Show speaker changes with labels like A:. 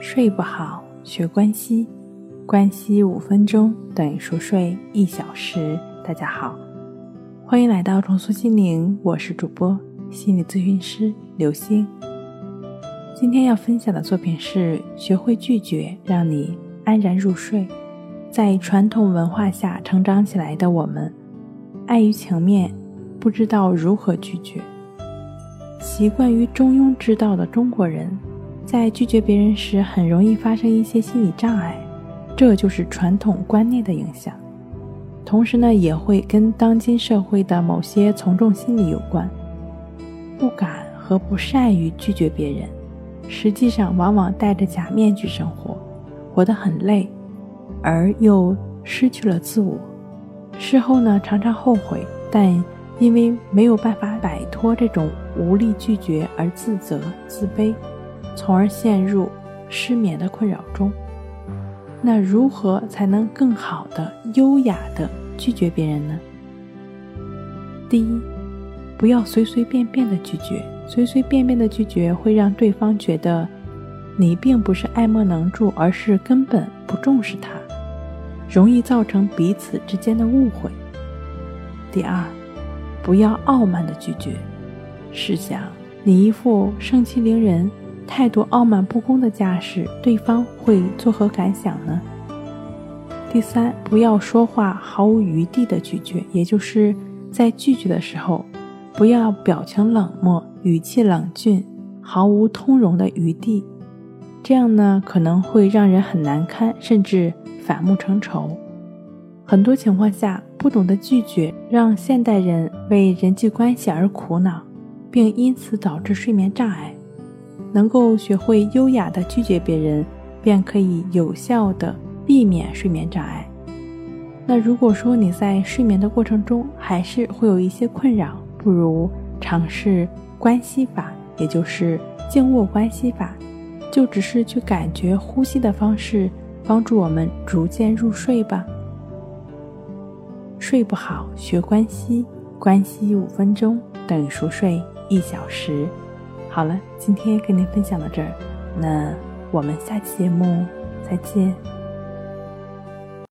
A: 睡不好，学关西，关西五分钟等于熟睡一小时。大家好，欢迎来到重塑心灵，我是主播心理咨询师刘星。今天要分享的作品是《学会拒绝，让你安然入睡》。在传统文化下成长起来的我们，碍于情面，不知道如何拒绝。习惯于中庸之道的中国人。在拒绝别人时，很容易发生一些心理障碍，这就是传统观念的影响。同时呢，也会跟当今社会的某些从众心理有关。不敢和不善于拒绝别人，实际上往往戴着假面具生活，活得很累，而又失去了自我。事后呢，常常后悔，但因为没有办法摆脱这种无力拒绝而自责、自卑。从而陷入失眠的困扰中。那如何才能更好的、优雅的拒绝别人呢？第一，不要随随便便的拒绝。随随便便的拒绝会让对方觉得你并不是爱莫能助，而是根本不重视他，容易造成彼此之间的误会。第二，不要傲慢的拒绝。试想，你一副盛气凌人。态度傲慢不恭的架势，对方会作何感想呢？第三，不要说话毫无余地的拒绝，也就是在拒绝的时候，不要表情冷漠、语气冷峻、毫无通融的余地，这样呢可能会让人很难堪，甚至反目成仇。很多情况下，不懂得拒绝，让现代人为人际关系而苦恼，并因此导致睡眠障碍。能够学会优雅的拒绝别人，便可以有效的避免睡眠障碍。那如果说你在睡眠的过程中还是会有一些困扰，不如尝试关系法，也就是静卧关系法，就只是去感觉呼吸的方式，帮助我们逐渐入睡吧。睡不好学关系，关系五分钟等于熟睡一小时。好了，今天跟您分享到这儿，那我们下期节目再见。